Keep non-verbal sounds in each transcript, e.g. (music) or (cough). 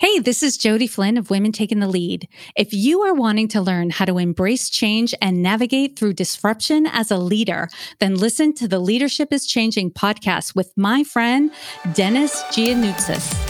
Hey, this is Jody Flynn of Women Taking the Lead. If you are wanting to learn how to embrace change and navigate through disruption as a leader, then listen to the Leadership is Changing podcast with my friend, Dennis Giannoutsis.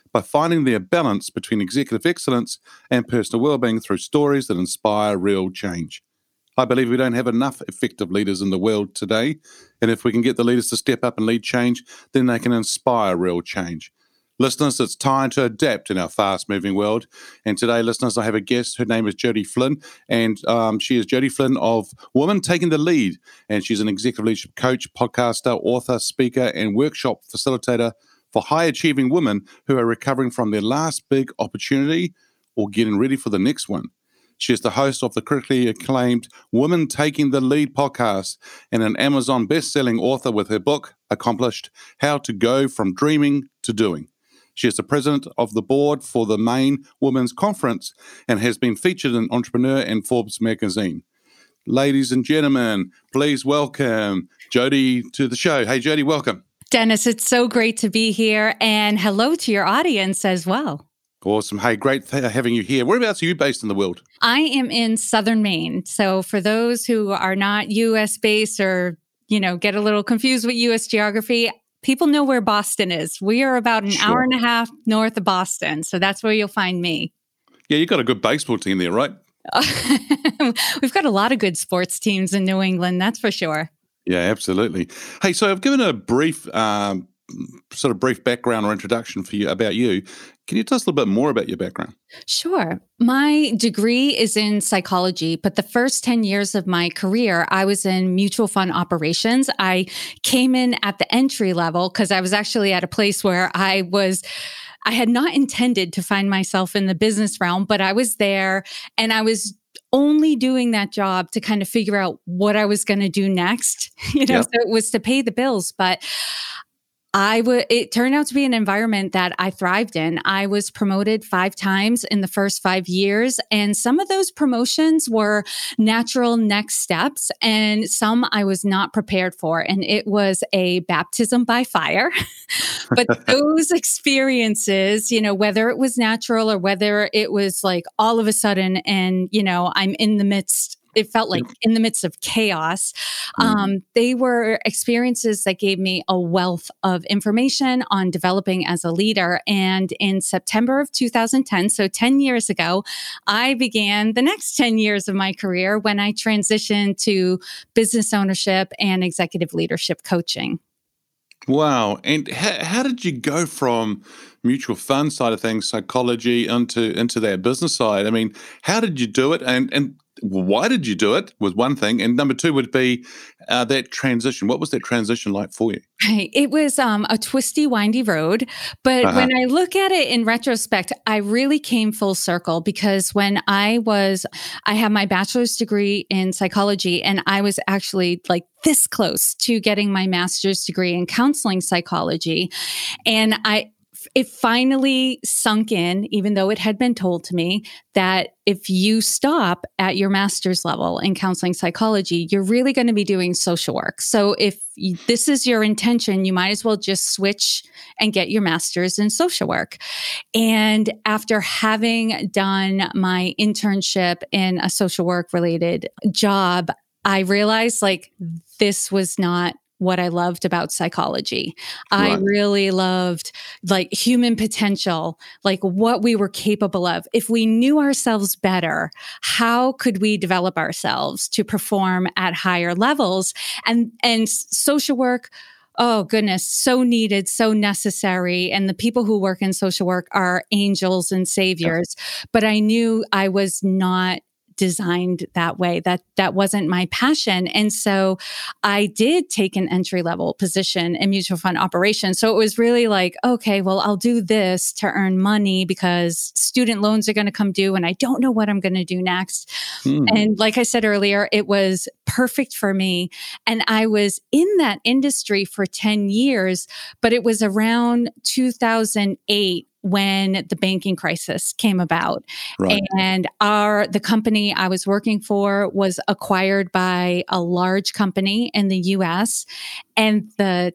by finding their balance between executive excellence and personal well-being through stories that inspire real change. I believe we don't have enough effective leaders in the world today, and if we can get the leaders to step up and lead change, then they can inspire real change. Listeners, it's time to adapt in our fast moving world. And today, listeners, I have a guest. Her name is Jody Flynn, and um, she is Jody Flynn of Woman Taking the Lead. And she's an executive leadership coach, podcaster, author, speaker, and workshop facilitator for high achieving women who are recovering from their last big opportunity or getting ready for the next one. She is the host of the critically acclaimed Women Taking the Lead podcast and an Amazon best-selling author with her book, Accomplished How to Go from Dreaming to Doing. She is the president of the board for the Maine Women's Conference and has been featured in Entrepreneur and Forbes magazine. Ladies and gentlemen, please welcome Jody to the show. Hey, Jody, welcome. Dennis, it's so great to be here. And hello to your audience as well. Awesome. Hey, great having you here. Whereabouts are you based in the world? I am in southern Maine. So for those who are not US based or, you know, get a little confused with US geography, people know where Boston is. We are about an sure. hour and a half north of Boston. So that's where you'll find me. Yeah, you've got a good baseball team there, right? (laughs) We've got a lot of good sports teams in New England, that's for sure. Yeah, absolutely. Hey, so I've given a brief, um, sort of brief background or introduction for you about you. Can you tell us a little bit more about your background? Sure. My degree is in psychology, but the first 10 years of my career, I was in mutual fund operations. I came in at the entry level because I was actually at a place where I was. I had not intended to find myself in the business realm, but I was there and I was only doing that job to kind of figure out what I was going to do next. (laughs) You know, yep. so it was to pay the bills, but I would, it turned out to be an environment that I thrived in. I was promoted five times in the first five years. And some of those promotions were natural next steps, and some I was not prepared for. And it was a baptism by fire. (laughs) but (laughs) those experiences, you know, whether it was natural or whether it was like all of a sudden, and, you know, I'm in the midst it felt like in the midst of chaos. Mm-hmm. Um, they were experiences that gave me a wealth of information on developing as a leader. And in September of 2010, so 10 years ago, I began the next 10 years of my career when I transitioned to business ownership and executive leadership coaching. Wow. And how, how did you go from mutual fund side of things, psychology, into into that business side? I mean, how did you do it? And and why did you do it was one thing and number two would be uh, that transition. What was that transition like for you? It was um, a twisty windy road but uh-huh. when i look at it in retrospect i really came full circle because when i was i have my bachelor's degree in psychology and i was actually like this close to getting my master's degree in counseling psychology and i it finally sunk in, even though it had been told to me that if you stop at your master's level in counseling psychology, you're really going to be doing social work. So if this is your intention, you might as well just switch and get your master's in social work. And after having done my internship in a social work related job, I realized like this was not what I loved about psychology. Right. I really loved like human potential, like what we were capable of. If we knew ourselves better, how could we develop ourselves to perform at higher levels? And and social work oh goodness, so needed, so necessary. And the people who work in social work are angels and saviors. But I knew I was not designed that way. That that wasn't my passion. And so i did take an entry level position in mutual fund operations. So it was really like okay well i'll do this to earn money because student loans are going to come due and i don't know what i'm going to do next. Hmm. and like i said earlier it was perfect for me. And i was in that industry for 10 years but it was around 2008 when the banking crisis came about. Right. And our the company I was working for was acquired by a large company in the US and the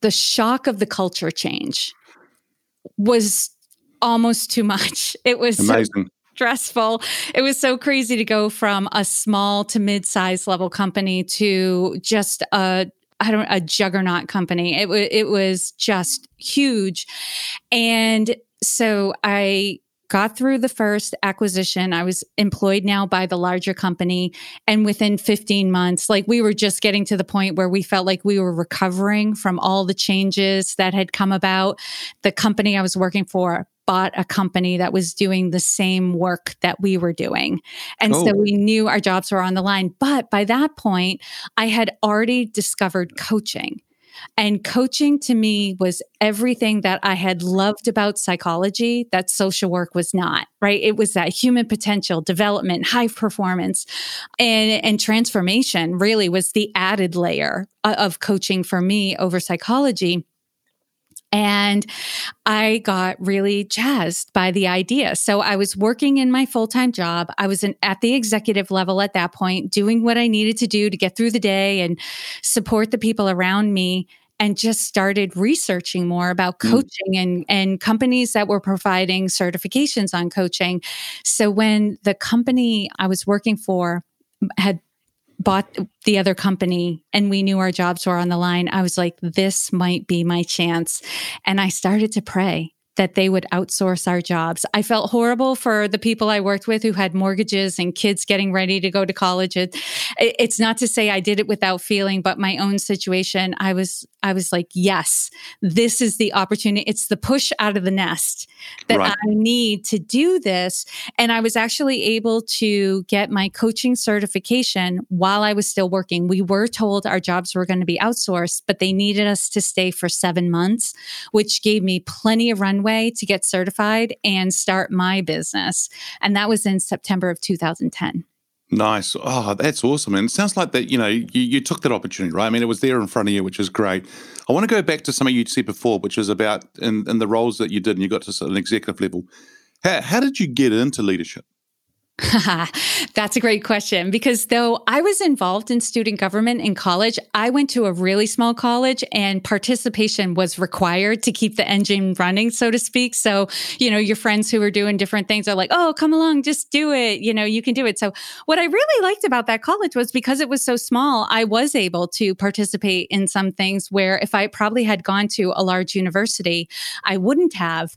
the shock of the culture change was almost too much. (laughs) It was amazing. Stressful. It was so crazy to go from a small to mid-sized level company to just a I don't a juggernaut company. It was it was just huge, and so I got through the first acquisition. I was employed now by the larger company. And within 15 months, like we were just getting to the point where we felt like we were recovering from all the changes that had come about. The company I was working for bought a company that was doing the same work that we were doing. And oh. so we knew our jobs were on the line. But by that point, I had already discovered coaching. And coaching to me was everything that I had loved about psychology that social work was not, right? It was that human potential, development, high performance, and, and transformation really was the added layer uh, of coaching for me over psychology. And I got really jazzed by the idea. So I was working in my full time job. I was in, at the executive level at that point, doing what I needed to do to get through the day and support the people around me. And just started researching more about hmm. coaching mm. and, and companies that were providing certifications on coaching. So when the company I was working for had bought the other company and we knew our jobs were on the line, I was like, this might be my chance. And I started to pray that they would outsource our jobs. I felt horrible for the people I worked with who had mortgages and kids getting ready to go to college. It, it's not to say I did it without feeling, but my own situation, I was I was like, yes, this is the opportunity. It's the push out of the nest that right. I need to do this. And I was actually able to get my coaching certification while I was still working. We were told our jobs were going to be outsourced, but they needed us to stay for seven months, which gave me plenty of runway to get certified and start my business. And that was in September of 2010. Nice. Oh, that's awesome. And it sounds like that, you know, you, you took that opportunity, right? I mean, it was there in front of you, which is great. I want to go back to something you said before, which is about in, in the roles that you did and you got to an executive level. How, how did you get into leadership? (laughs) That's a great question because though I was involved in student government in college, I went to a really small college and participation was required to keep the engine running, so to speak. So, you know, your friends who are doing different things are like, oh, come along, just do it. You know, you can do it. So, what I really liked about that college was because it was so small, I was able to participate in some things where if I probably had gone to a large university, I wouldn't have.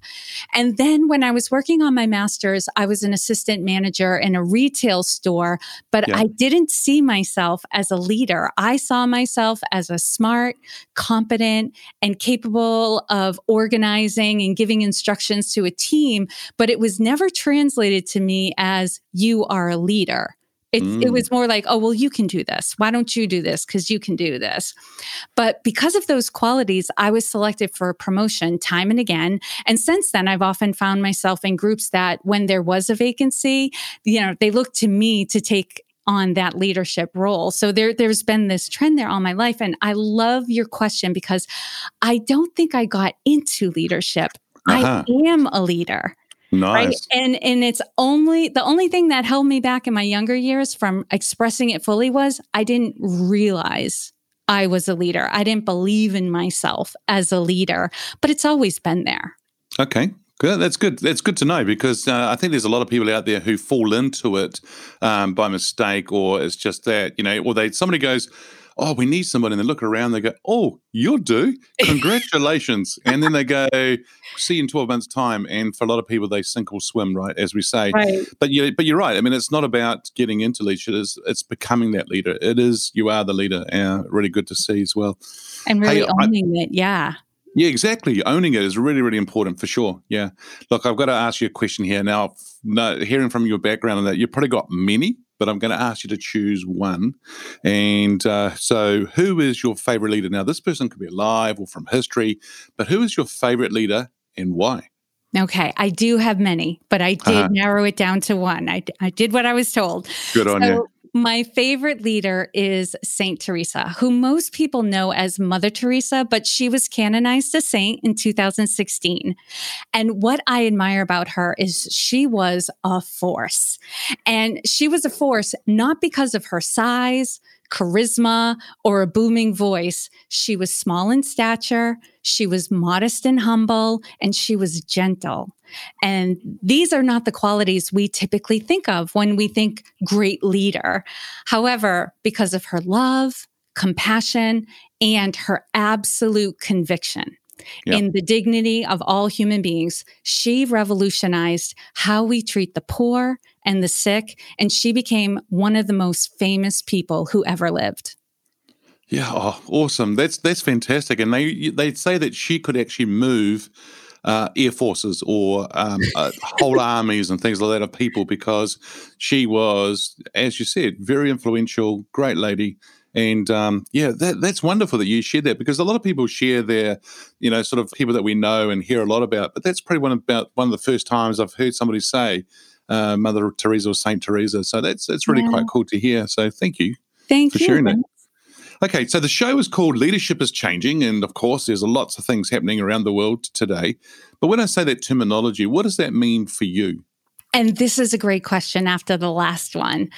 And then when I was working on my master's, I was an assistant manager in a retail store, but yeah. I didn't see myself as a leader. I saw myself as a smart, competent, and capable of organizing and giving instructions to a team, but it was never translated to me as you are a leader. It, mm. it was more like, oh, well, you can do this. Why don't you do this? Because you can do this. But because of those qualities, I was selected for a promotion time and again. And since then, I've often found myself in groups that when there was a vacancy, you know, they looked to me to take on that leadership role. So there there's been this trend there all my life and I love your question because I don't think I got into leadership. Uh-huh. I am a leader. Nice. Right. And and it's only the only thing that held me back in my younger years from expressing it fully was I didn't realize I was a leader. I didn't believe in myself as a leader, but it's always been there. Okay. Good. That's good. That's good to know because uh, I think there's a lot of people out there who fall into it um, by mistake, or it's just that you know, or they somebody goes, oh, we need somebody. And they look around, they go, oh, you'll do. Congratulations. (laughs) and then they go, see you in 12 months' time. And for a lot of people, they sink or swim, right, as we say. Right. But, you, but you're right. I mean, it's not about getting into leadership, it's, it's becoming that leader. It is, you are the leader. Uh, really good to see as well. And really hey, owning I, it. Yeah. Yeah, exactly. Owning it is really, really important for sure. Yeah. Look, I've got to ask you a question here. Now, no, hearing from your background and that, you've probably got many, but I'm going to ask you to choose one. And uh, so, who is your favorite leader? Now, this person could be alive or from history, but who is your favorite leader and why? Okay, I do have many, but I did uh-huh. narrow it down to one. I, I did what I was told. Good on so, you. My favorite leader is Saint Teresa, who most people know as Mother Teresa, but she was canonized a saint in 2016. And what I admire about her is she was a force. And she was a force not because of her size, charisma, or a booming voice. She was small in stature, she was modest and humble, and she was gentle. And these are not the qualities we typically think of when we think great leader. However, because of her love, compassion, and her absolute conviction, Yep. in the dignity of all human beings. She revolutionized how we treat the poor and the sick, and she became one of the most famous people who ever lived. Yeah, oh, awesome. That's that's fantastic. And they they say that she could actually move uh, air forces or um, uh, whole (laughs) armies and things like that of people because she was, as you said, very influential, great lady. And um, yeah, that, that's wonderful that you shared that because a lot of people share their, you know, sort of people that we know and hear a lot about. But that's probably one about one of the first times I've heard somebody say uh, Mother Teresa or Saint Teresa. So that's that's really yeah. quite cool to hear. So thank you. Thank for you. sharing that. Okay, so the show is called Leadership is Changing. And of course, there's lots of things happening around the world today. But when I say that terminology, what does that mean for you? And this is a great question after the last one.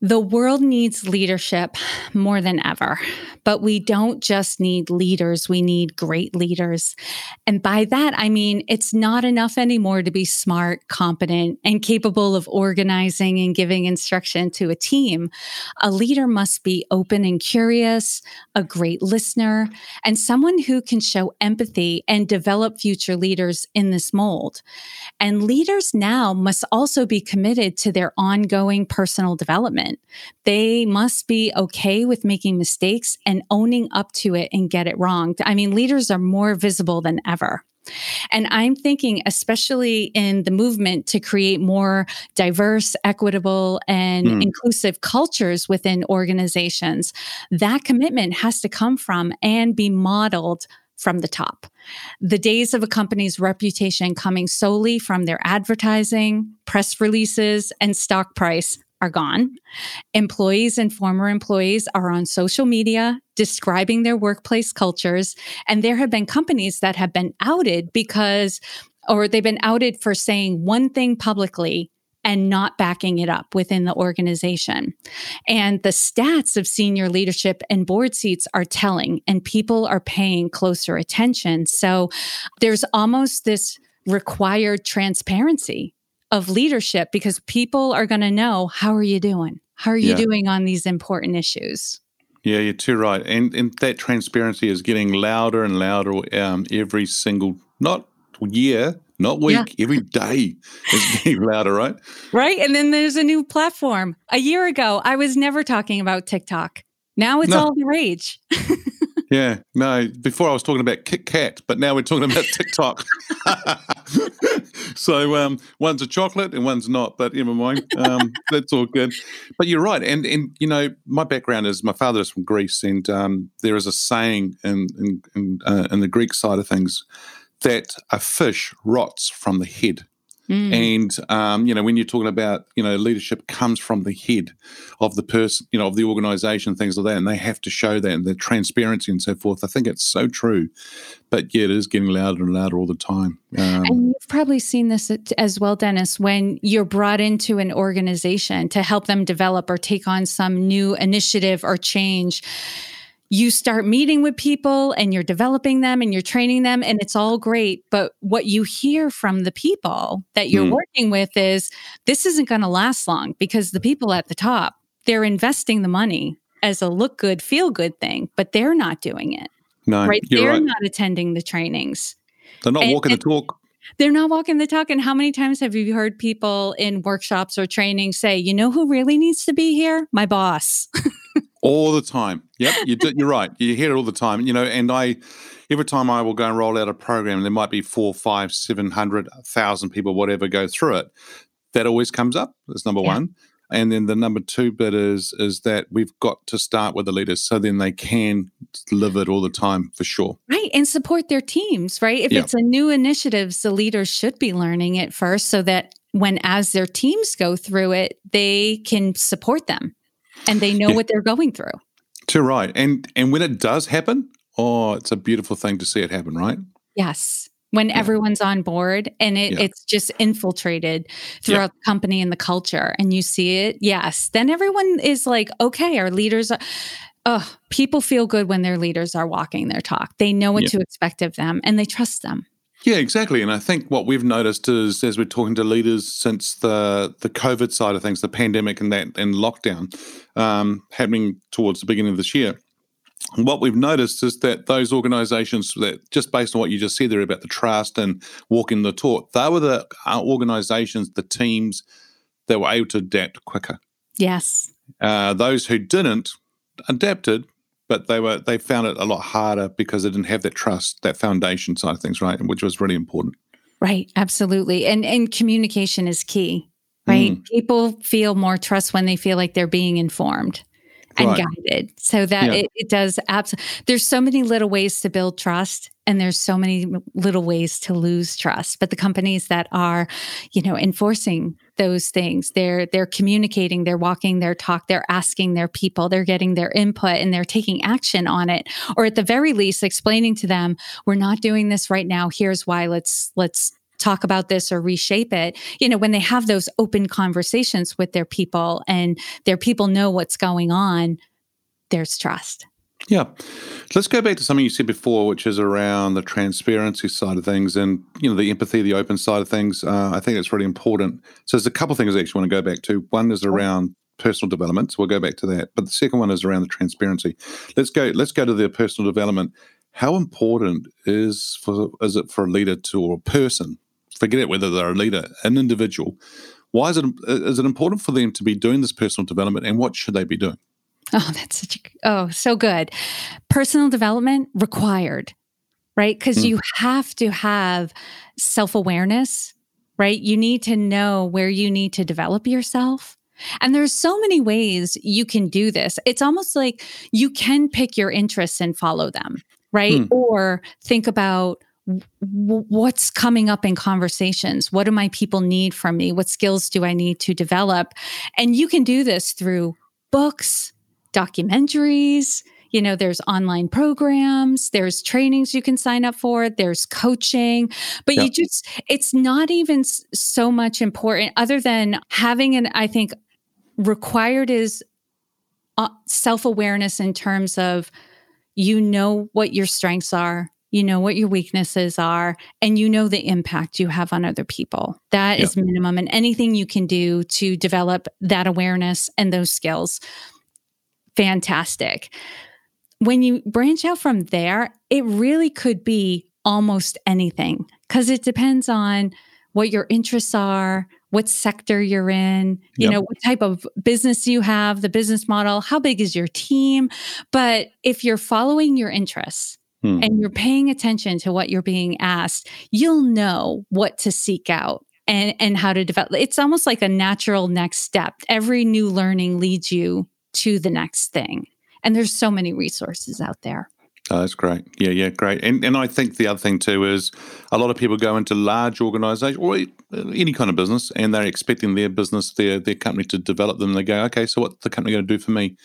The world needs leadership more than ever, but we don't just need leaders, we need great leaders. And by that, I mean, it's not enough anymore to be smart, competent, and capable of organizing and giving instruction to a team. A leader must be open and curious, a great listener, and someone who can show empathy and develop future leaders in this mold. And leaders now must also be committed to their ongoing personal development. They must be okay with making mistakes and owning up to it and get it wrong. I mean, leaders are more visible than ever. And I'm thinking, especially in the movement to create more diverse, equitable, and mm. inclusive cultures within organizations, that commitment has to come from and be modeled from the top. The days of a company's reputation coming solely from their advertising, press releases, and stock price are gone. Employees and former employees are on social media describing their workplace cultures. And there have been companies that have been outed because, or they've been outed for saying one thing publicly and not backing it up within the organization. And the stats of senior leadership and board seats are telling, and people are paying closer attention. So there's almost this required transparency of leadership because people are going to know how are you doing? How are you yeah. doing on these important issues? Yeah, you're too right. And and that transparency is getting louder and louder um, every single not year, not week, yeah. every day is (laughs) getting louder, right? Right. And then there's a new platform. A year ago, I was never talking about TikTok. Now it's no. all the rage. (laughs) Yeah, no. Before I was talking about Kit Kat, but now we're talking about TikTok. (laughs) so um, one's a chocolate and one's not, but never mind. Um, that's all good. But you're right, and and you know my background is my father is from Greece, and um, there is a saying in in in, uh, in the Greek side of things that a fish rots from the head. Mm. And um, you know, when you're talking about you know leadership comes from the head of the person, you know, of the organization, things like that, and they have to show that and the transparency and so forth. I think it's so true, but yeah, it is getting louder and louder all the time. Um, and you've probably seen this as well, Dennis, when you're brought into an organization to help them develop or take on some new initiative or change you start meeting with people and you're developing them and you're training them and it's all great but what you hear from the people that you're mm. working with is this isn't going to last long because the people at the top they're investing the money as a look good, feel good thing, but they're not doing it. No, right? They're right. not attending the trainings. They're not and, walking the talk. They're not walking the talk. And how many times have you heard people in workshops or training say, you know who really needs to be here? My boss. (laughs) all the time. Yep, (laughs) you you're right. You hear it all the time. You know, and I every time I will go and roll out a program, there might be four, five, seven hundred, thousand people, whatever, go through it. That always comes up. That's number yeah. one. And then the number two bit is is that we've got to start with the leaders so then they can live it all the time for sure. Right. And support their teams, right? If it's a new initiative, the leaders should be learning it first so that when as their teams go through it, they can support them and they know yeah. what they're going through. Too right. And and when it does happen, oh, it's a beautiful thing to see it happen, right? Yes when yeah. everyone's on board and it, yeah. it's just infiltrated throughout the company and the culture and you see it yes then everyone is like okay our leaders are oh people feel good when their leaders are walking their talk they know what to expect of them and they trust them yeah, exactly. And I think what we've noticed is as we're talking to leaders since the the COVID side of things, the pandemic and that and lockdown um, happening towards the beginning of this year, what we've noticed is that those organizations that just based on what you just said there about the trust and walking the talk, they were the uh, organizations, the teams that were able to adapt quicker. Yes. Uh, those who didn't adapted, but they were they found it a lot harder because they didn't have that trust, that foundation side of things, right? Which was really important. Right, absolutely. And and communication is key. Right? Mm. People feel more trust when they feel like they're being informed and right. guided so that yeah. it, it, does absolutely there's so many little ways to build trust and there's so many little ways to lose trust but the companies that are you know enforcing those things. They're they're communicating they're walking their talk they're asking their people they're getting their input and they're taking action on it. Or at the very least explaining to them we're not doing this right now. Here's why. Let's let's talk about this or reshape it. You know when they have those open conversations with their people and their people know what's going on there's trust yeah. Let's go back to something you said before which is around the transparency side of things and you know the empathy the open side of things. Uh, i think it's really important. So there's a couple of things i actually want to go back to. One is around personal development so we'll go back to that. But the second one is around the transparency. Let's go let's go to the personal development. How important is for is it for a leader to or a person forget it whether they're a leader, an individual. Why is it is it important for them to be doing this personal development, and what should they be doing? Oh, that's such a, oh so good. Personal development required, right? Because mm. you have to have self awareness, right? You need to know where you need to develop yourself. And there's so many ways you can do this. It's almost like you can pick your interests and follow them, right? Mm. Or think about what's coming up in conversations what do my people need from me what skills do i need to develop and you can do this through books documentaries you know there's online programs there's trainings you can sign up for there's coaching but you just it's not even so much important other than having an i think required is uh, self-awareness in terms of you know what your strengths are you know what your weaknesses are and you know the impact you have on other people. That is minimum and anything you can do to develop that awareness and those skills fantastic when you branch out from there it really could be almost anything because it depends on what your interests are what sector you're in, you yep. know, what type of business you have, the business model, how big is your team. But if you're following your interests hmm. and you're paying attention to what you're being asked, you'll know what to seek out and, and how to develop. It's almost like a natural next step. Every new learning leads you to the next thing. And there's so many resources out there. Oh, that's great. Yeah, yeah, great. And and I think the other thing too is a lot of people go into large organizations or any kind of business and they're expecting their business, their their company to develop them. They go, okay, so what's the company going to do for me?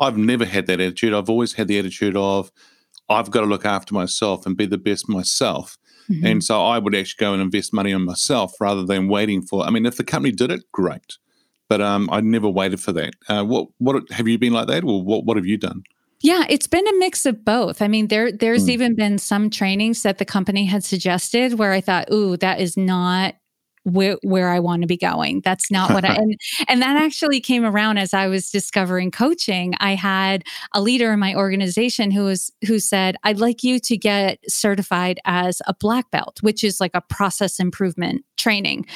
I've never had that attitude. I've always had the attitude of I've got to look after myself and be the best myself. Mm-hmm. And so I would actually go and invest money on myself rather than waiting for. I mean, if the company did it, great, but um, I never waited for that. Uh, what what have you been like that, or what what have you done? Yeah, it's been a mix of both. I mean, there there's mm. even been some trainings that the company had suggested where I thought, "Ooh, that is not where, where I want to be going. That's not what I, (laughs) and, and that actually came around as I was discovering coaching. I had a leader in my organization who was, who said, I'd like you to get certified as a black belt, which is like a process improvement training.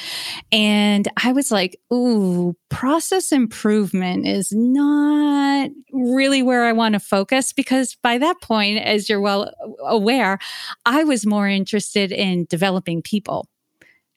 And I was like, ooh, process improvement is not really where I want to focus because by that point, as you're well aware, I was more interested in developing people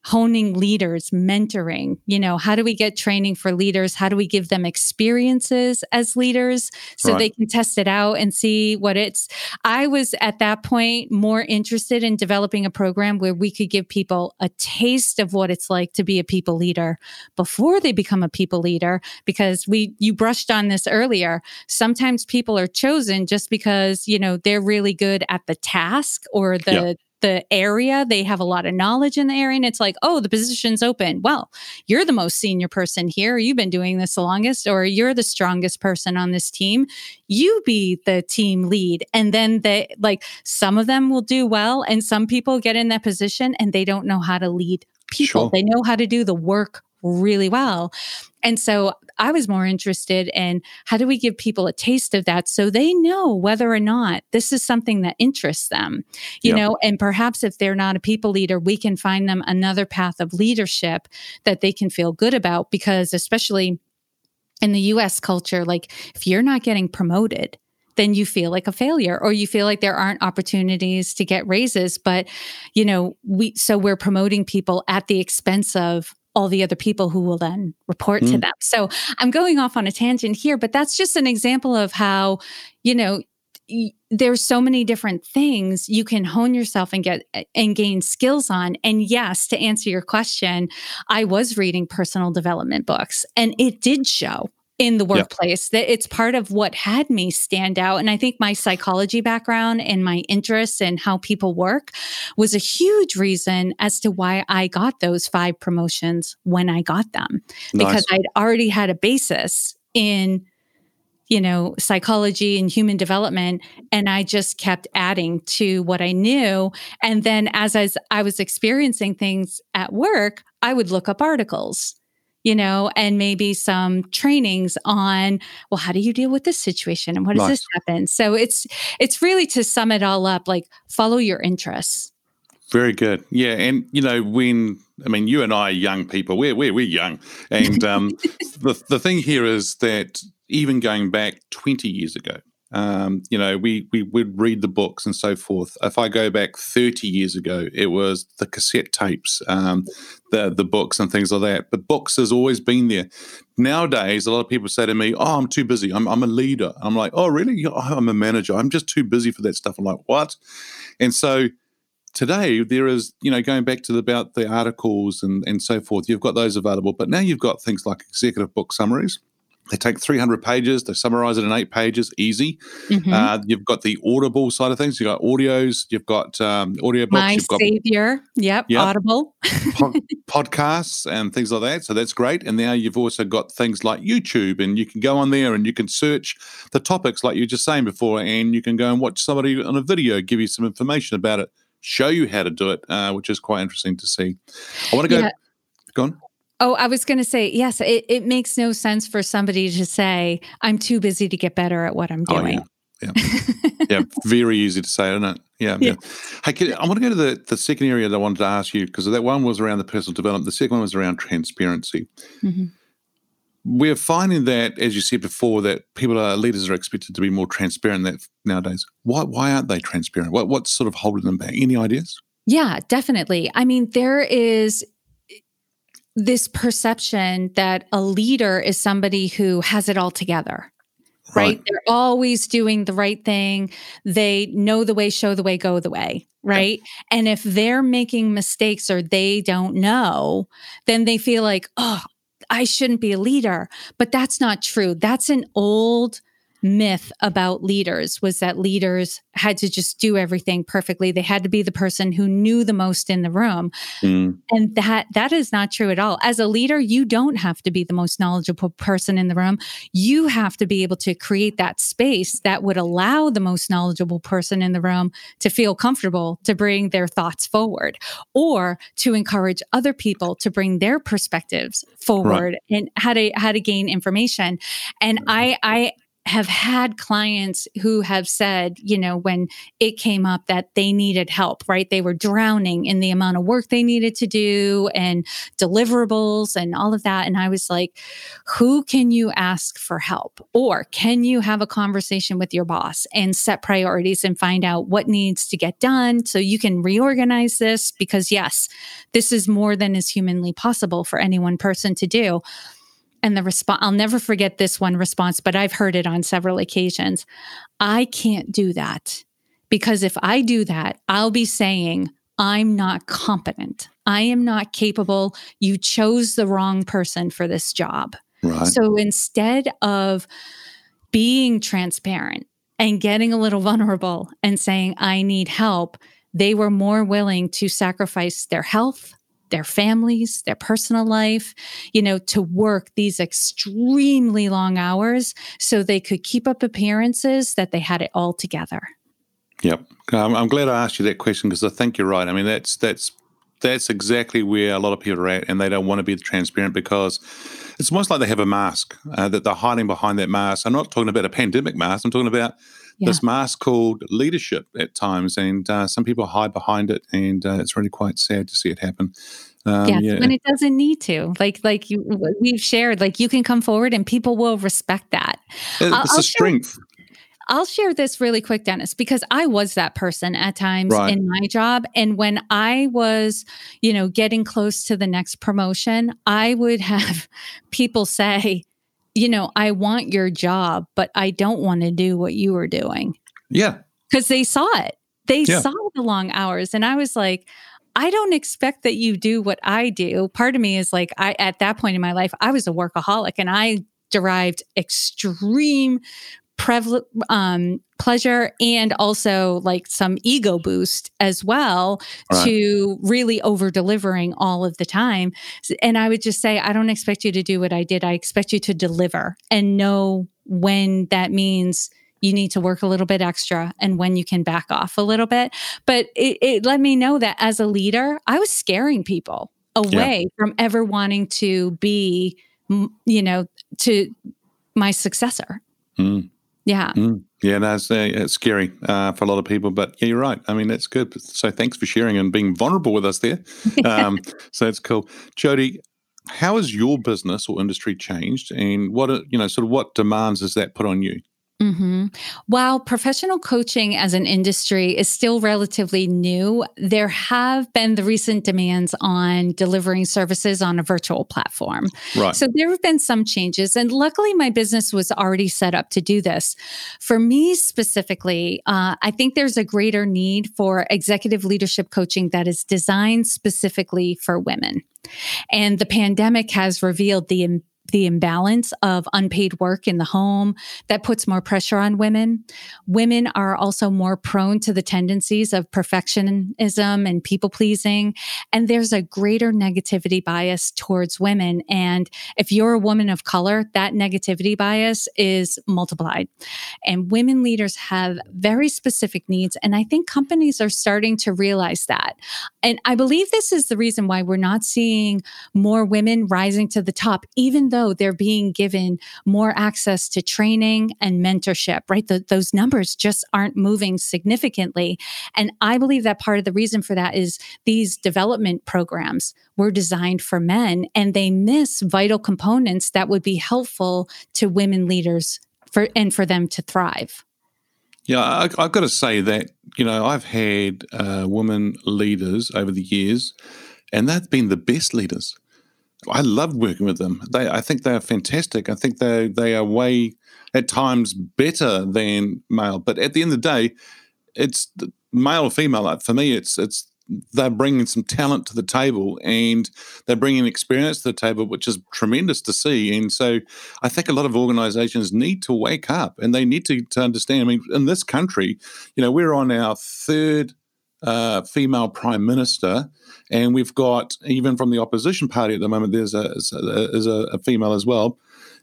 honing leaders, mentoring. You know, how do we get training for leaders? How do we give them experiences as leaders so right. they can test it out and see what it's? I was at that point more interested in developing a program where we could give people a taste of what it's like to be a people leader before they become a people leader. Because we, you brushed on this earlier. Sometimes people are chosen just because, you know, they're really good at the task or the, the area. They have a lot of knowledge in the area. And it's like, oh, the position's open. Well, you're the most senior person here. You've been doing this the longest, or you're the strongest person on this team. You be the team lead. And then they like some of them will do well. And some people get in that position and they don't know how to lead people. Sure. They know how to do the work really well. And so I was more interested in how do we give people a taste of that so they know whether or not this is something that interests them, you yep. know, and perhaps if they're not a people leader, we can find them another path of leadership that they can feel good about because especially in the US culture, like if you're not getting promoted, then you feel like a failure or you feel like there aren't opportunities to get raises but you know we so we're promoting people at the expense of all the other people who will then report mm. to them. So I'm going off on a tangent here, but that's just an example of how, you know, there's so many different things you can hone yourself and get and gain skills on. And yes, to answer your question, I was reading personal development books and it did show in the workplace that it's part of what had me stand out. And i think my psychology background and my interests in how people work was a huge reason as to why i got those five promotions when i got them. Nice. because i'd already had a basis in you know psychology and human development and i just kept adding to what i knew. And then as I I was experiencing things at work i would look up articles you know, and maybe some trainings on, well, how do you deal with this situation and what does nice. this happen? So it's it's really to sum it all up, like follow your interests. Very good. Yeah. And you know, when I mean you and I are young people, we're we're we're young. And um (laughs) the the thing here is that even going back 20 years ago, um, you know, we we would read the books and so forth. If I go back 30 years ago, it was the cassette tapes, um, the the books and things like that. But books has always been there. Nowadays, a lot of people say to me, "Oh, I'm too busy. I'm I'm a leader." I'm like, "Oh, really? I'm a manager. I'm just too busy for that stuff." I'm like, "What?" And so today there is you know going back to the, about the articles and and so forth you've got those available but now you've got things like executive book summaries they take 300 pages, they summarize it in eight pages, easy. Mm-hmm. Uh, you've got the Audible side of things. You've got audios, you've got um, audiobooks. My you've got, Savior. Yep, yep. Audible. po- (laughs) podcasts and things like that. So that's great. And now you've also got things like YouTube, and you can go on there and you can search the topics like you were just saying before, and you can go and watch somebody on a video give you some information about it, show you how to do it, uh, which is quite interesting to see. I want to go. Yeah. Go on. Oh, I was going to say, yes, it, it makes no sense for somebody to say, I'm too busy to get better at what I'm doing. Oh, yeah. Yeah. (laughs) yeah. Very easy to say, isn't it? Yeah. yeah. yeah. Hey, can, I want to go to the, the second area that I wanted to ask you because that one was around the personal development. The second one was around transparency. Mm-hmm. We're finding that, as you said before, that people are leaders are expected to be more transparent that nowadays. Why why aren't they transparent? What what's sort of holding them back? Any ideas? Yeah, definitely. I mean, there is this perception that a leader is somebody who has it all together. Right. right. They're always doing the right thing. They know the way, show the way, go the way. Right. And if they're making mistakes or they don't know, then they feel like, oh, I shouldn't be a leader. But that's not true. That's an old myth about leaders was that leaders had to just do everything perfectly. They had to be the person who knew the most in the room. Mm. And that that is not true at all. As a leader, you don't have to be the most knowledgeable person in the room. You have to be able to create that space that would allow the most knowledgeable person in the room to feel comfortable to bring their thoughts forward or to encourage other people to bring their perspectives forward right. and how to how to gain information. And I I have had clients who have said, you know, when it came up that they needed help, right? They were drowning in the amount of work they needed to do and deliverables and all of that. And I was like, who can you ask for help? Or can you have a conversation with your boss and set priorities and find out what needs to get done so you can reorganize this? Because, yes, this is more than is humanly possible for any one person to do. And the response, I'll never forget this one response, but I've heard it on several occasions. I can't do that because if I do that, I'll be saying, I'm not competent. I am not capable. You chose the wrong person for this job. Right. So instead of being transparent and getting a little vulnerable and saying, I need help, they were more willing to sacrifice their health, their families, their personal life, you know, to work these extremely long hours so they could keep up appearances that they had it all together. Yep. I'm glad I asked you that question because I think you're right. I mean, that's that's that's exactly where a lot of people are at, and they don't want to be transparent because it's almost like they have a mask uh, that they're hiding behind that mask. I'm not talking about a pandemic mask. I'm talking about yeah. this mask called leadership at times, and uh, some people hide behind it, and uh, it's really quite sad to see it happen. Um, yes, yeah. when it doesn't need to, like like you, we've shared, like you can come forward and people will respect that. It's I'll, a strength. Share, I'll share this really quick, Dennis, because I was that person at times right. in my job. And when I was, you know, getting close to the next promotion, I would have (laughs) people say, you know, I want your job, but I don't want to do what you were doing. Yeah. Because they saw it. They yeah. saw the long hours. And I was like, I don't expect that you do what I do. Part of me is like, I, at that point in my life, I was a workaholic and I derived extreme prevalent um, pleasure and also like some ego boost as well right. to really over delivering all of the time. And I would just say, I don't expect you to do what I did. I expect you to deliver and know when that means you need to work a little bit extra and when you can back off a little bit. But it, it let me know that as a leader, I was scaring people away yeah. from ever wanting to be, you know, to my successor. Mm. Yeah. Mm. Yeah, that's uh, it's scary uh, for a lot of people, but yeah, you're right. I mean, that's good. So thanks for sharing and being vulnerable with us there. (laughs) Um, so that's cool. Jody, how has your business or industry changed, and what you know, sort of what demands has that put on you? Mm-hmm. While professional coaching as an industry is still relatively new, there have been the recent demands on delivering services on a virtual platform. Right. So there have been some changes, and luckily, my business was already set up to do this. For me specifically, uh, I think there's a greater need for executive leadership coaching that is designed specifically for women. And the pandemic has revealed the the imbalance of unpaid work in the home that puts more pressure on women. Women are also more prone to the tendencies of perfectionism and people pleasing. And there's a greater negativity bias towards women. And if you're a woman of color, that negativity bias is multiplied. And women leaders have very specific needs. And I think companies are starting to realize that. And I believe this is the reason why we're not seeing more women rising to the top, even though they're being given more access to training and mentorship, right? The, those numbers just aren't moving significantly. And I believe that part of the reason for that is these development programs were designed for men and they miss vital components that would be helpful to women leaders for and for them to thrive. Yeah, I, have got to say that you know I've had uh, women leaders over the years, and they've been the best leaders. I love working with them. They, I think they are fantastic. I think they they are way at times better than male. But at the end of the day, it's male or female. Like For me, it's it's they're bringing some talent to the table and they're bringing experience to the table, which is tremendous to see. And so I think a lot of organizations need to wake up and they need to, to understand. I mean, in this country, you know, we're on our third uh, female prime minister, and we've got even from the opposition party at the moment. There's a, is a, a female as well.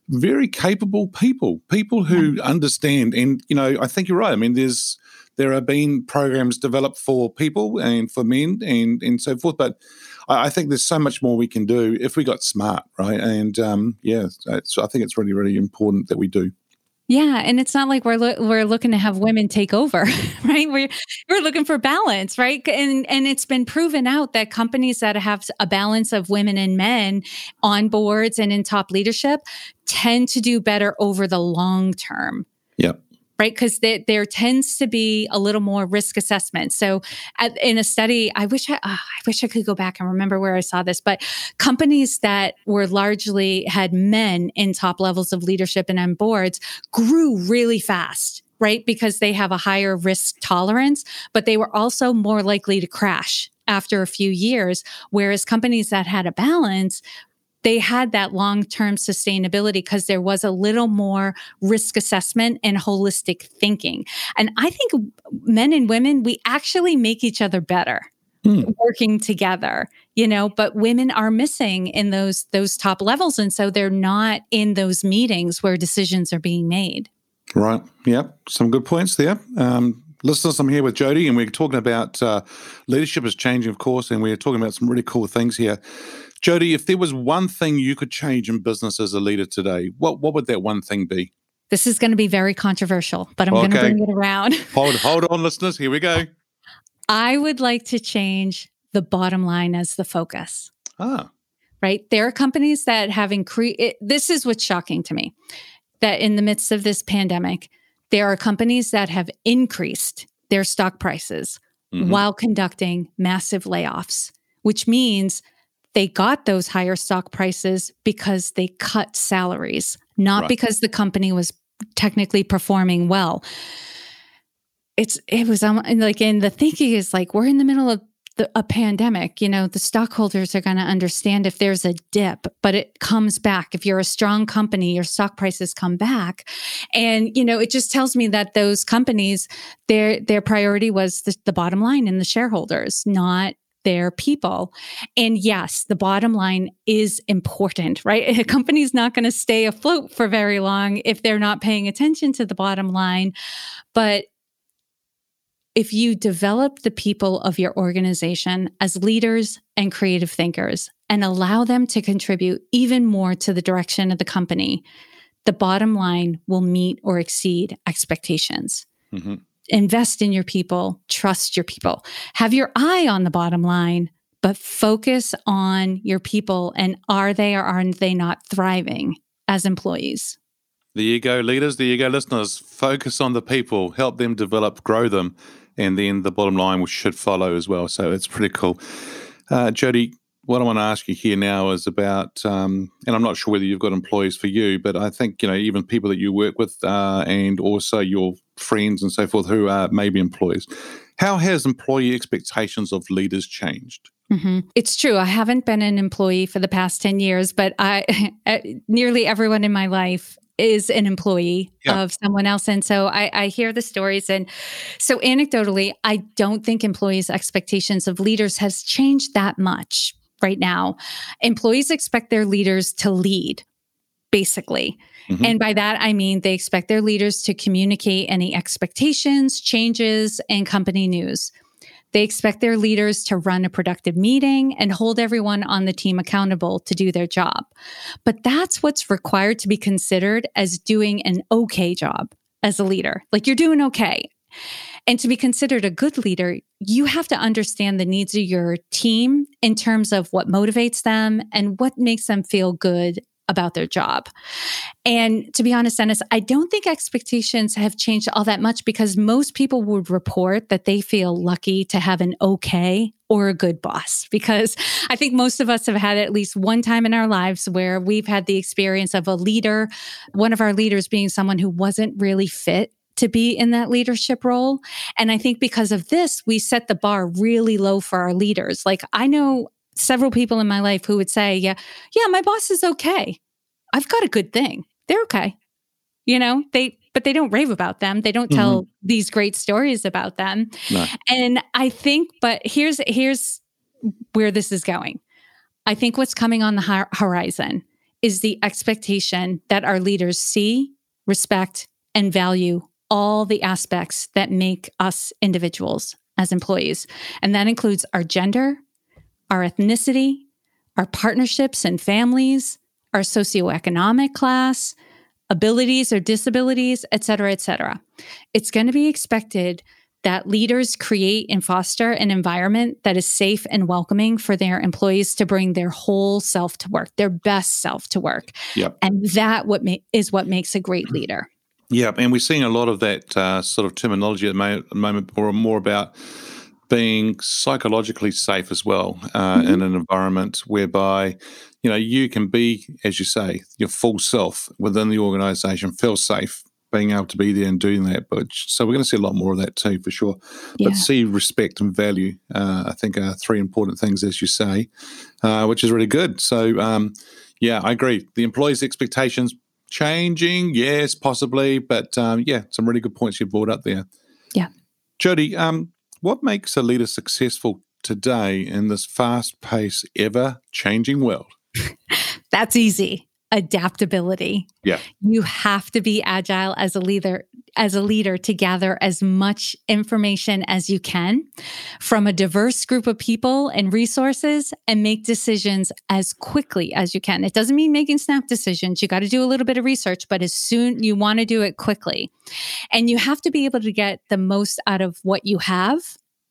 Very capable people, people who understand, and you know, I think you're right. I mean, there's there have been programs developed for people and for men and and so forth, but I, I think there's so much more we can do if we got smart, right? And um, yeah, so I think it's really really important that we do. Yeah, and it's not like we're lo- we're looking to have women take over, (laughs) right? We're we're looking for balance, right? And and it's been proven out that companies that have a balance of women and men on boards and in top leadership tend to do better over the long term. Yep right? Because there tends to be a little more risk assessment. So, at, in a study, I wish I, uh, I wish I could go back and remember where I saw this, but companies that were largely had men in top levels of leadership and on boards grew really fast. Right. Because they have a higher risk tolerance, but they were also more likely to crash after a few years. Whereas companies that had a balance they had that long term sustainability because there was a little more risk assessment and holistic thinking. And I think men and women, we actually make each other better. Hmm. working together you know but women are missing in those those top levels and so they're not in those meetings where decisions are being made right yep some good points there um, listeners i'm here with jodi and we're talking about uh, leadership is changing of course and we're talking about some really cool things here Jodi, if there was one thing you could change in business as a leader today, what what would that one thing be? This is going to be very controversial, but I'm okay. going to bring it around. (laughs) hold hold on, listeners. Here we go. I would like to change the bottom line as the focus. Ah. Right? There are companies that have increased this is what's shocking to me. That in the midst of this pandemic, there are companies that have increased their stock prices mm-hmm. while conducting massive layoffs, which means they got those higher stock prices because they cut salaries, not right. because the company was technically performing well. It's it was um, like in the thinking is like we're in the middle of the, a pandemic. You know, the stockholders are going to understand if there's a dip, but it comes back. If you're a strong company, your stock prices come back, and you know it just tells me that those companies their their priority was the, the bottom line and the shareholders, not their people. And yes, the bottom line is important, right? (laughs) A company's not going to stay afloat for very long if they're not paying attention to the bottom line. But if you develop the people of your organization as leaders and creative thinkers and allow them to contribute even more to the direction of the company, the bottom line will meet or exceed expectations. Mm-hmm invest in your people, trust your people, have your eye on the bottom line, but focus on your people and are they or aren't they not thriving as employees? There you go, leaders. There you go, listeners. Focus on the people, help them develop, grow them, and then the bottom line should follow as well. So it's pretty cool. Uh, Jodi, what I want to ask you here now is about, um, and I'm not sure whether you've got employees for you, but I think you know even people that you work with, uh, and also your friends and so forth who are maybe employees. How has employee expectations of leaders changed? Mm-hmm. It's true. I haven't been an employee for the past 10 years, but I (laughs) nearly everyone in my life is an employee yeah. of someone else. And so I, I, hear the stories. And so anecdotally, I don't think employees' expectations of leaders has changed that much right now. Employees expect their leaders to lead, basically. Mm-hmm. And by that, I mean they expect their leaders to communicate any expectations, changes, and company news. They expect their leaders to run a productive meeting and hold everyone on the team accountable to do their job. But that's what's required to be considered as doing an okay job as a leader. Like you're doing okay. And to be considered a good leader, you have to understand the needs of your team in terms of what motivates them and what makes them feel good about their job. And to be honest, Dennis, I don't think expectations have changed all that much because most people would report that they feel lucky to have an okay or a good boss. Because I think most of us have had at least one time in our lives where we've had the experience of a leader, one of our leaders being someone who wasn't really fit to be in that leadership role. And I think because of this, we set the bar really low for our leaders. Like I know several people in my life who would say, yeah, yeah, my boss is okay. I've got a good thing. They're okay. You know, they, but they don't rave about them. They don't tell mm-hmm. these great stories about them. No. And I think, but here's, here's where this is going. I think what's coming on the horizon is the expectation that our leaders see, respect, and value all the aspects that make us individuals as employees. And that includes our gender, our ethnicity, our partnerships and families, our socioeconomic class, abilities or disabilities, et cetera, et cetera. It's going to be expected that leaders create and foster an environment that is safe and welcoming for their employees to bring their whole self to work, their best self to work. Yep. And that what ma- is what makes a great leader. Yeah, and we're seeing a lot of that uh, sort of terminology at the moment, or more about being psychologically safe as well uh, mm-hmm. in an environment whereby you know you can be as you say your full self within the organization feel safe being able to be there and doing that but so we're going to see a lot more of that too for sure yeah. but see respect and value uh, i think are three important things as you say uh, which is really good so um, yeah i agree the employees expectations changing yes possibly but um, yeah some really good points you brought up there yeah jodi um, what makes a leader successful today in this fast paced, ever changing world? (laughs) That's easy. Adaptability. Yeah. You have to be agile as a leader as a leader to gather as much information as you can from a diverse group of people and resources and make decisions as quickly as you can. It doesn't mean making snap decisions. You got to do a little bit of research, but as soon you want to do it quickly. And you have to be able to get the most out of what you have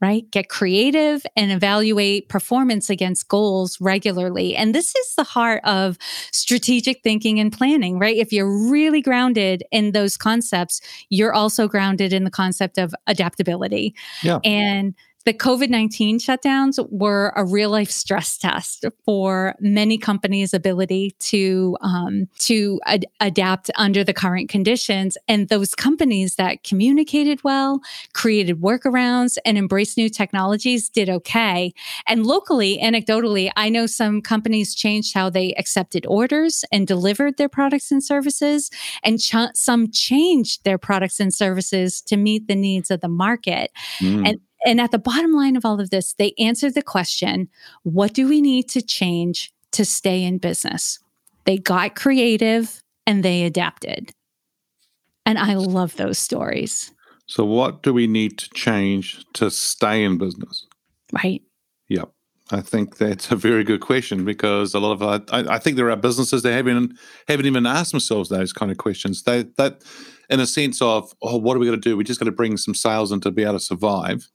right? Get creative and evaluate performance against goals regularly. And this is the heart of strategic thinking and planning, right? If you're really grounded in those concepts, you're also grounded in the concept of adaptability. Yeah. And the COVID 19 shutdowns were a real life stress test for many companies' ability to, um, to ad- adapt under the current conditions. And those companies that communicated well, created workarounds, and embraced new technologies did okay. And locally, anecdotally, I know some companies changed how they accepted orders and delivered their products and services, and ch- some changed their products and services to meet the needs of the market. Mm. And and at the bottom line of all of this, they answered the question what do we need to change to stay in business? They got creative and they adapted. And I love those stories. So, what do we need to change to stay in business? Right. Yep. I think that's a very good question because a lot of I, I think there are businesses that haven't haven't even asked themselves those kind of questions. They that in a sense of oh, what are we going to do? We're just got to bring some sales in to be able to survive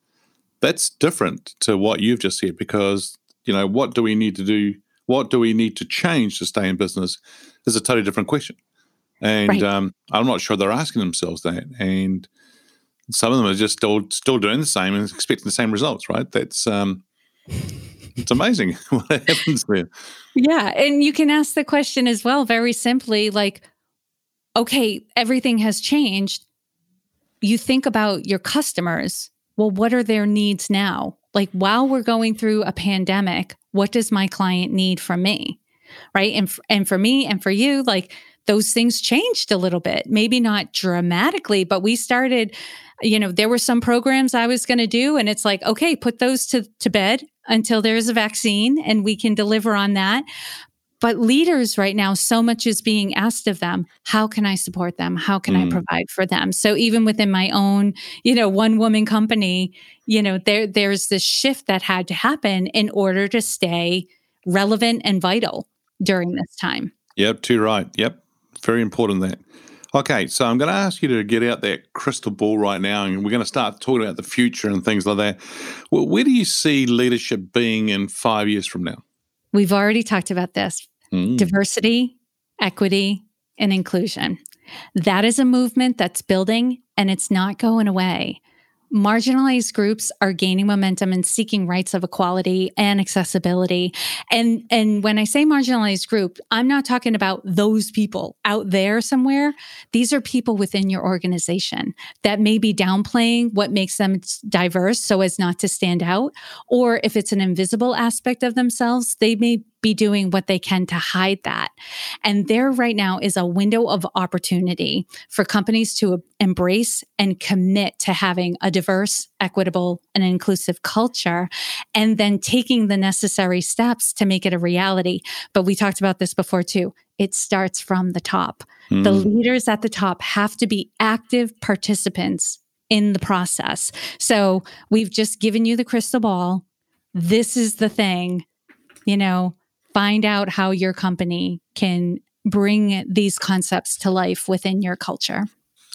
that's different to what you've just said because you know what do we need to do what do we need to change to stay in business is a totally different question. And right. um, i'm not sure they're asking themselves that. And some of them are just still still doing the same and expecting the same results right? That's um, it's amazing (laughs) what happens there. Yeah and you can ask the question as well very simply like okay everything has changed. You think about your customers well, what are their needs now? Like while we're going through a pandemic, what does my client need from me? Right. And, and for me and for you, like those things changed a little bit, maybe not dramatically, but we started, you know, there were some programs I was going to do. And it's like, okay, put those to, to bed until there's a vaccine and we can deliver on that. But leaders right now, so much is being asked of them. How can I support them? How can mm. I provide for them? So even within my own, you know, one woman company, you know, there there's this shift that had to happen in order to stay relevant and vital during this time. Yep, too right. Yep. Very important that. Okay, so I'm going to ask you to get out that crystal ball right now, and we're going to start talking about the future and things like that. Well, where do you see leadership being in five years from now? We've already talked about this mm. diversity, equity, and inclusion. That is a movement that's building and it's not going away. marginalized groups are gaining momentum and seeking rights of equality and accessibility. And and when I say marginalized group, I'm not talking about those people out there somewhere. These are people within your organization that may be downplaying what makes them diverse so as not to stand out, or if it's an invisible aspect of themselves, they may be doing what they can to hide that. And there right now is a window of opportunity for companies to embrace and commit to having a diverse, equitable, and inclusive culture, and then taking the necessary steps to make it a reality. But we talked about this before too. It starts from the top. Mm. The leaders at the top have to be active participants in the process. So we've just given you the crystal ball. This is the thing, you know, find out how your company can bring these concepts to life within your culture.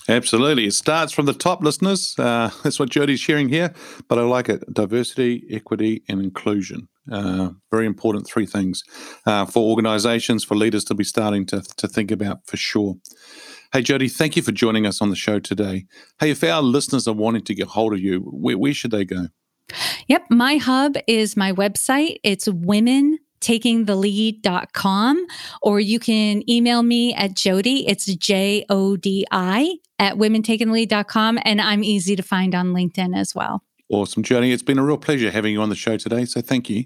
Absolutely. It starts from the top, listeners. Uh, (laughs) that's what Jodi's sharing here, but I like it diversity, equity, and inclusion. Uh, very important three things uh, for organizations, for leaders to be starting to, to think about for sure. Hey, Jodi, thank you for joining us on the show today. Hey, if our listeners are wanting to get hold of you, where, where should they go? Yep. My hub is my website. It's women takingthelead.com or you can email me at Jodi. It's J O D I at womentakingthelead.com. And I'm easy to find on LinkedIn as well. Awesome, Jodi. It's been a real pleasure having you on the show today. So thank you.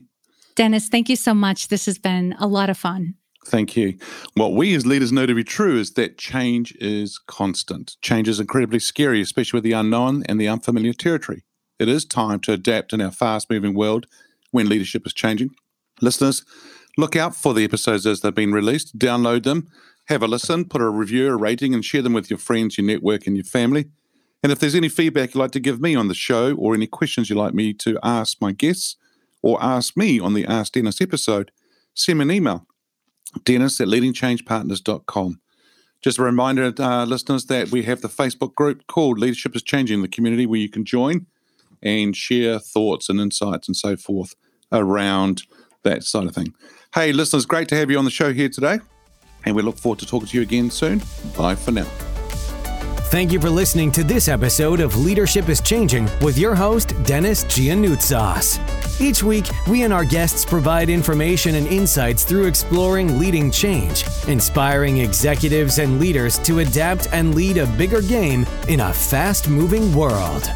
Dennis, thank you so much. This has been a lot of fun. Thank you. What we as leaders know to be true is that change is constant. Change is incredibly scary, especially with the unknown and the unfamiliar territory. It is time to adapt in our fast moving world when leadership is changing. Listeners, look out for the episodes as they've been released, download them, have a listen, put a review, a rating, and share them with your friends, your network, and your family. And if there's any feedback you'd like to give me on the show or any questions you'd like me to ask my guests or ask me on the Ask Dennis episode, send me an email, dennis at leadingchangepartners.com. Just a reminder, uh, listeners, that we have the Facebook group called Leadership is Changing, the community where you can join and share thoughts and insights and so forth around that side of thing. Hey, listeners, great to have you on the show here today. And we look forward to talking to you again soon. Bye for now. Thank you for listening to this episode of Leadership is Changing with your host, Dennis Giannoutsas. Each week, we and our guests provide information and insights through exploring leading change, inspiring executives and leaders to adapt and lead a bigger game in a fast moving world.